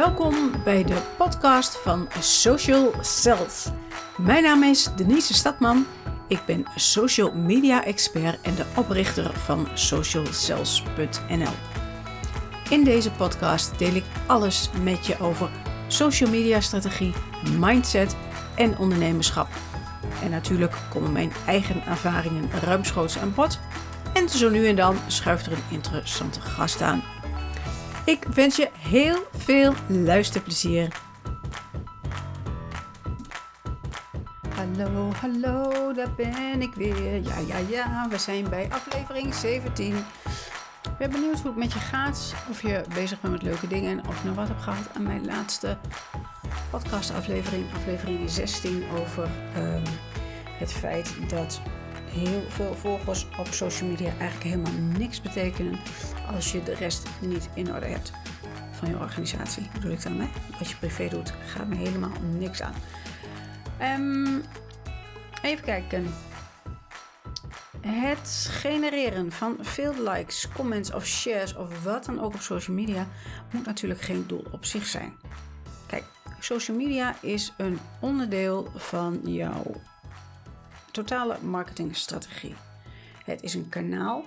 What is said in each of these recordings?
Welkom bij de podcast van Social Cells. Mijn naam is Denise Stadman. Ik ben social media expert en de oprichter van socialcells.nl. In deze podcast deel ik alles met je over social media strategie, mindset en ondernemerschap. En natuurlijk komen mijn eigen ervaringen ruimschoots aan bod. En zo nu en dan schuift er een interessante gast aan. Ik wens je heel veel luisterplezier. Hallo, hallo, daar ben ik weer. Ja, ja, ja, we zijn bij aflevering 17. Ik ben benieuwd hoe het met je gaat. Of je bezig bent met leuke dingen. Of je nog wat hebt gehad aan mijn laatste podcastaflevering, aflevering 16, over um, het feit dat heel veel volgers op social media eigenlijk helemaal niks betekenen als je de rest niet in orde hebt van je organisatie. Bedoel ik dan, hè? Wat je privé doet, gaat me helemaal niks aan. Um, even kijken. Het genereren van veel likes, comments of shares of wat dan ook op social media moet natuurlijk geen doel op zich zijn. Kijk, social media is een onderdeel van jouw totale marketingstrategie. Het is een kanaal,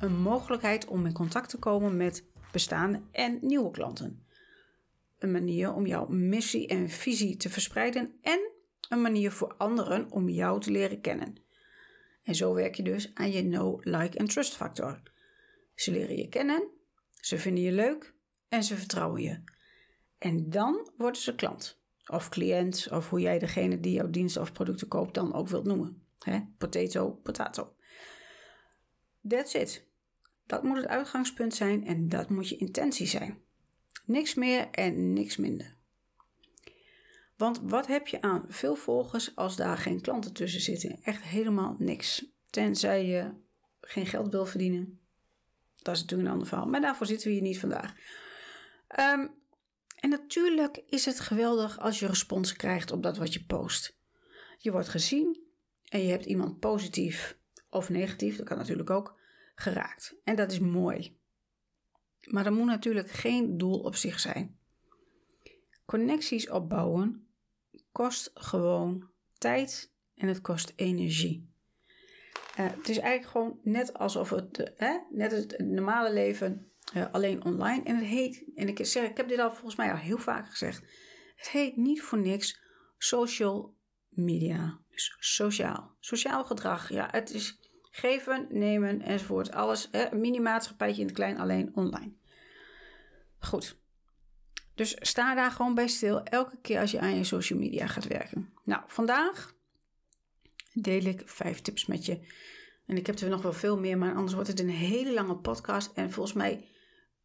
een mogelijkheid om in contact te komen met bestaande en nieuwe klanten. Een manier om jouw missie en visie te verspreiden en een manier voor anderen om jou te leren kennen. En zo werk je dus aan je know, like en trust factor. Ze leren je kennen, ze vinden je leuk en ze vertrouwen je. En dan worden ze klant of cliënt of hoe jij degene die jouw diensten of producten koopt dan ook wilt noemen. He, potato, potato. That's it. Dat moet het uitgangspunt zijn en dat moet je intentie zijn. Niks meer en niks minder. Want wat heb je aan veel volgers als daar geen klanten tussen zitten? Echt helemaal niks. Tenzij je geen geld wil verdienen. Dat is natuurlijk een ander verhaal. Maar daarvoor zitten we hier niet vandaag. Um, en natuurlijk is het geweldig als je respons krijgt op dat wat je post. Je wordt gezien en je hebt iemand positief of negatief, dat kan natuurlijk ook, geraakt. En dat is mooi. Maar er moet natuurlijk geen doel op zich zijn. Connecties opbouwen kost gewoon tijd en het kost energie. Uh, het is eigenlijk gewoon net alsof het, uh, net het normale leven uh, alleen online. En het heet, en ik, zeg, ik heb dit al volgens mij al heel vaak gezegd. Het heet niet voor niks social media. Dus sociaal. Sociaal gedrag. Ja, het is geven, nemen enzovoort. Alles. Hè, mini-maatschappijtje in het klein, alleen online. Goed. Dus sta daar gewoon bij stil elke keer als je aan je social media gaat werken. Nou, vandaag deel ik vijf tips met je. En ik heb er nog wel veel meer, maar anders wordt het een hele lange podcast. En volgens mij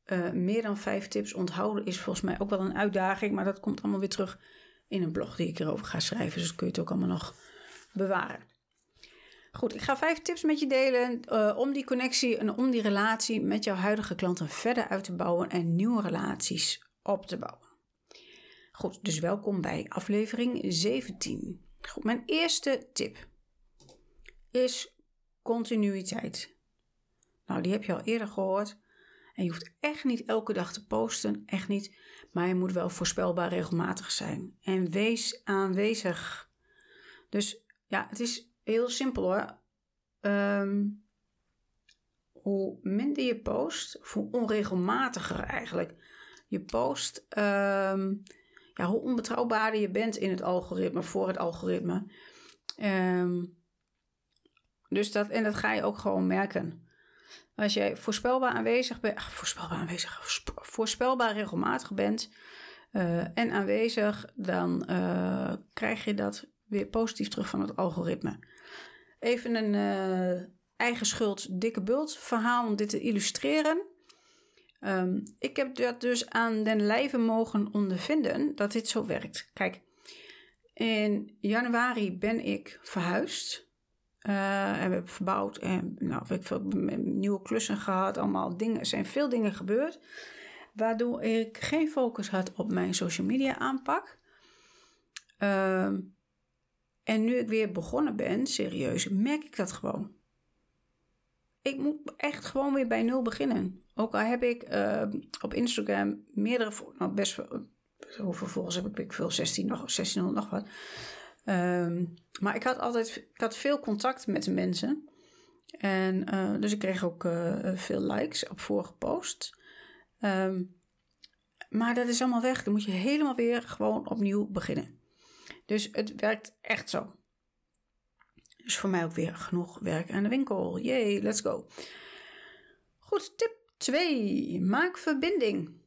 uh, meer dan vijf tips onthouden is volgens mij ook wel een uitdaging. Maar dat komt allemaal weer terug in een blog die ik erover ga schrijven. Dus kun je het ook allemaal nog bewaren. Goed, ik ga vijf tips met je delen uh, om die connectie en om die relatie met jouw huidige klanten verder uit te bouwen en nieuwe relaties op te bouwen. Goed, dus welkom bij aflevering 17. Goed, mijn eerste tip is continuïteit. Nou, die heb je al eerder gehoord. En je hoeft echt niet elke dag te posten, echt niet. Maar je moet wel voorspelbaar regelmatig zijn. En wees aanwezig. Dus ja, het is heel simpel hoor. Ehm, hoe minder je post, hoe onregelmatiger eigenlijk je post, ehm, ja, hoe onbetrouwbaarder je bent in het algoritme, voor het algoritme. Ehm, dus dat, en dat ga je ook gewoon merken. Als jij voorspelbaar aanwezig bent, voorspelbaar aanwezig, voorspelbaar regelmatig bent uh, en aanwezig, dan uh, krijg je dat weer positief terug van het algoritme. Even een uh, eigen schuld, dikke bult verhaal om dit te illustreren. Um, ik heb dat dus aan den lijve mogen ondervinden dat dit zo werkt. Kijk, in januari ben ik verhuisd. Uh, en we hebben verbouwd en nou, ik veel nieuwe klussen gehad. Allemaal dingen. Er zijn veel dingen gebeurd. Waardoor ik geen focus had op mijn social media aanpak. Uh, en nu ik weer begonnen ben, serieus, merk ik dat gewoon. Ik moet echt gewoon weer bij nul beginnen. Ook al heb ik uh, op Instagram meerdere, nou best hoeveel volgers heb ik? Ik veel 16 nog, 1600 nog wat. Ehm, maar ik had altijd ik had veel contact met de mensen. En eh, dus ik kreeg ook uh, veel likes op vorige post. Ehm, maar dat is allemaal weg. Dan moet je helemaal weer gewoon opnieuw beginnen. Dus het werkt echt zo. Dus voor mij ook weer genoeg werk aan de winkel. Yay, let's go. Goed, tip 2. Maak verbinding.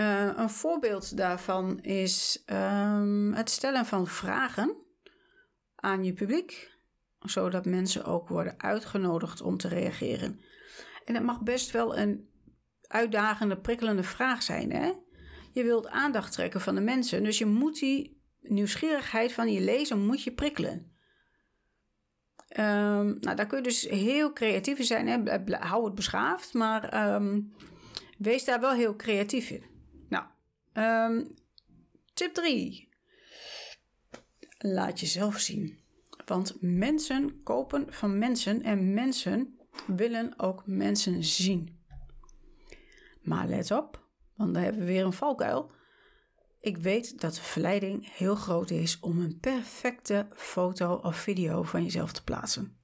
Uh, een voorbeeld daarvan is um, het stellen van vragen aan je publiek, zodat mensen ook worden uitgenodigd om te reageren. En het mag best wel een uitdagende, prikkelende vraag zijn. Hè? Je wilt aandacht trekken van de mensen, dus je moet die nieuwsgierigheid van je lezer moet je prikkelen. Um, nou, daar kun je dus heel creatief in zijn. Hè? Hou het beschaafd, maar um, wees daar wel heel creatief in. Um, tip 3. Laat jezelf zien. Want mensen kopen van mensen en mensen willen ook mensen zien. Maar let op, want dan hebben we weer een valkuil. Ik weet dat de verleiding heel groot is om een perfecte foto of video van jezelf te plaatsen.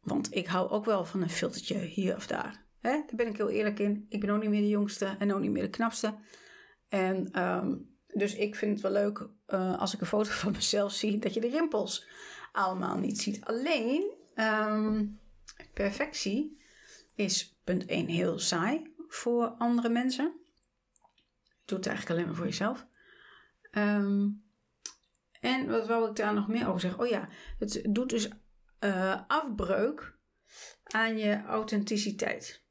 Want ik hou ook wel van een filtertje hier of daar. Daar ben ik heel eerlijk in. Ik ben ook niet meer de jongste en ook niet meer de knapste. En um, dus ik vind het wel leuk uh, als ik een foto van mezelf zie, dat je de rimpels allemaal niet ziet. Alleen, um, perfectie is punt 1 heel saai voor andere mensen. Je doet het eigenlijk alleen maar voor jezelf. Um, en wat wou ik daar nog meer over zeggen? Oh ja, het doet dus uh, afbreuk aan je authenticiteit.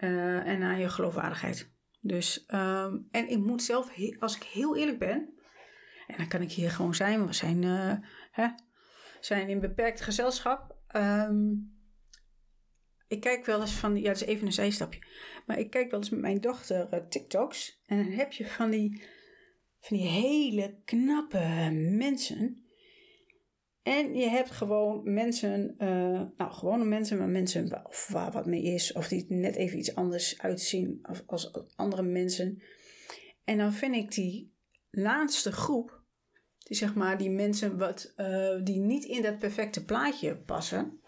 Uh, en aan je geloofwaardigheid. Dus, um, en ik moet zelf, als ik heel eerlijk ben, en dan kan ik hier gewoon zijn, we zijn, uh, hè, zijn in beperkt gezelschap. Um, ik kijk wel eens van, ja, dat is even een zijstapje. Maar ik kijk wel eens met mijn dochter uh, TikToks. En dan heb je van die, van die hele knappe mensen. En je hebt gewoon mensen, uh, nou gewone mensen, maar mensen of waar wat mee is. Of die net even iets anders uitzien als, andere mensen. En dan vind ik die laatste groep, die zeg maar die mensen wat, uh, die niet in dat perfecte plaatje passen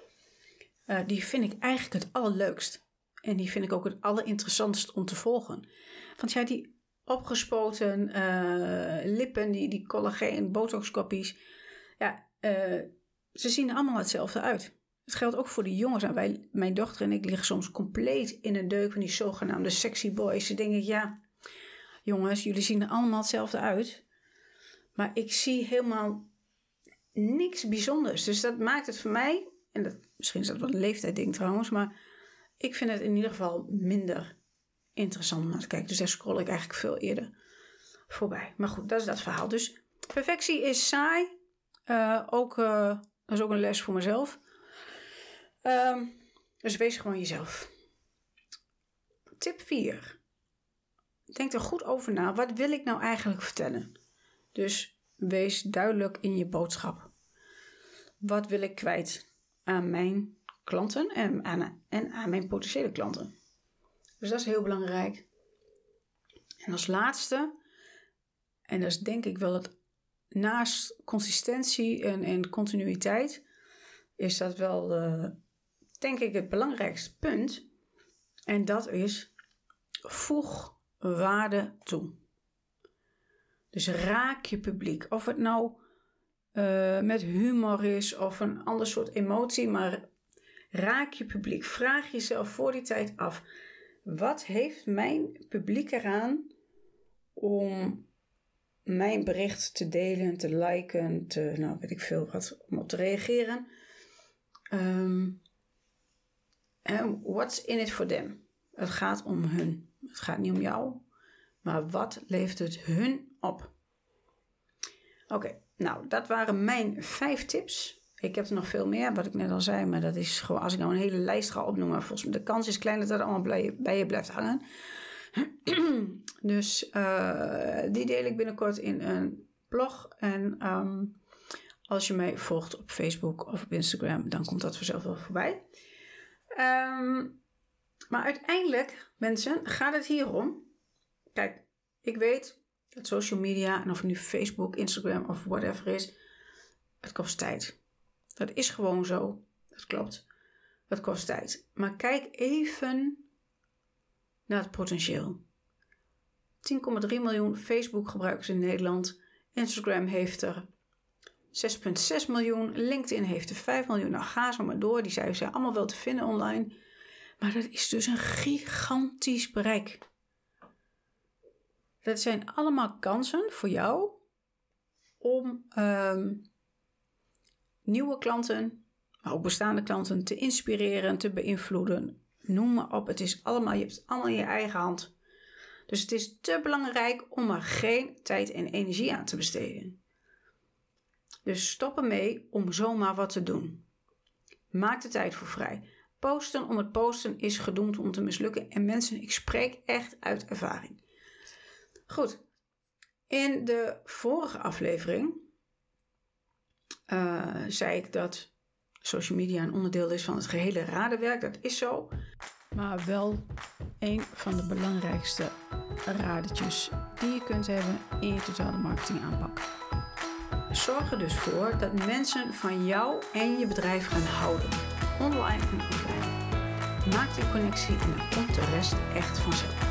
uh, die vind ik eigenlijk het allerleukst. En die vind ik ook het allerinteressantst om te volgen. Want ja, die opgespoten lippen, die, die collageen, botoxkoppies. Ja, uh, ze zien er allemaal hetzelfde uit. Het geldt ook voor de jongens. En wij, mijn dochter en ik liggen soms compleet in een deuk van die zogenaamde sexy boys. Ze denken, ja, jongens, jullie zien er allemaal hetzelfde uit. Maar ik zie helemaal niks bijzonders. Dus dat maakt het voor mij en dat, misschien is dat wel een leeftijdding trouwens, maar ik vind het in ieder geval minder interessant om naar te kijken. Dus daar scroll ik eigenlijk veel eerder voorbij. Maar goed, dat is dat verhaal. Dus perfectie is saai. Uh, ook, uh, dat is ook een les voor mezelf. Uh, dus wees gewoon jezelf. Tip 4. Denk er goed over na. Wat wil ik nou eigenlijk vertellen? Dus wees duidelijk in je boodschap. Wat wil ik kwijt? aan mijn klanten en aan, en aan mijn potentiële klanten. Dus dat is heel belangrijk. En als laatste, en dat is denk ik wel het naast consistentie en, en continuïteit, is dat wel uh, denk ik het belangrijkste punt. En dat is voeg waarde toe. Dus raak je publiek. Of het nou uh, met humor is of een ander soort emotie, maar raak je publiek. Vraag jezelf voor die tijd af: wat heeft mijn publiek eraan om mijn bericht te delen, te liken, te, nou weet ik veel wat, om op te reageren? Um, what's in it for them? Het gaat om hun. Het gaat niet om jou, maar wat levert het hun op? Oké, nou, dat waren mijn vijf tips. Ik heb er nog veel meer, wat ik net al zei, maar dat is gewoon, als ik nou een hele lijst ga opnoemen, volgens mij de kans is klein dat dat allemaal bij je blijft hangen. dus uh, die deel ik binnenkort in een blog. En um, als je mij volgt op Facebook of op Instagram, dan komt dat vanzelf wel voorbij. Um, maar uiteindelijk, mensen, gaat het hier om Kijk, ik weet dat social media, en of het nu Facebook, Instagram of whatever is, het kost tijd. Dat is gewoon zo. Dat klopt. Het kost tijd. Maar kijk even naar het potentieel. 10,3 miljoen Facebook-gebruikers in Nederland. Instagram heeft er 6,6 miljoen. LinkedIn heeft er 5 miljoen. Nou, ga zo maar door. Die zijn allemaal wel te vinden online. Maar dat is dus een gigantisch bereik. Dat zijn allemaal kansen voor jou om ehm, nieuwe klanten, maar ook bestaande klanten te inspireren, te beïnvloeden. Noem maar op. Het is allemaal, je hebt het allemaal in je eigen hand. Dus het is te belangrijk om er geen tijd en energie aan te besteden. Dus stop ermee om zomaar wat te doen. Maak de tijd voor vrij. Posten om het posten is gedoemd om te mislukken. En mensen, ik spreek echt uit ervaring. Goed. In de vorige aflevering uh, zei ik dat social media een onderdeel is van het gehele radenwerk. Dat is zo. Maar wel een van de belangrijkste radetjes die je kunt hebben in je totale marketing aanpak. Zorg er dus voor dat mensen van jou en je bedrijf gaan houden, online en offline. Maak die connectie en dan komt de rest echt vanzelf.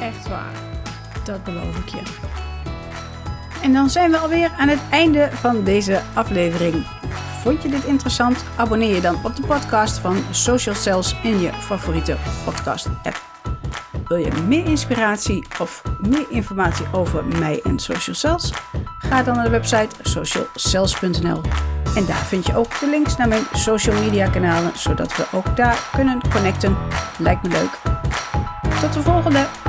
Echt waar, dat beloof ik je. En dan zijn we alweer aan het einde van deze aflevering. Vond je dit interessant? Abonneer je dan op de podcast van Social Cells in je favoriete podcast app. Wil je meer inspiratie of meer informatie over mij en Social Cells? Ga dan naar de website socialcells.nl. En daar vind je ook de links naar mijn social media kanalen, zodat we ook daar kunnen connecten. Lijkt me leuk. Tot de volgende!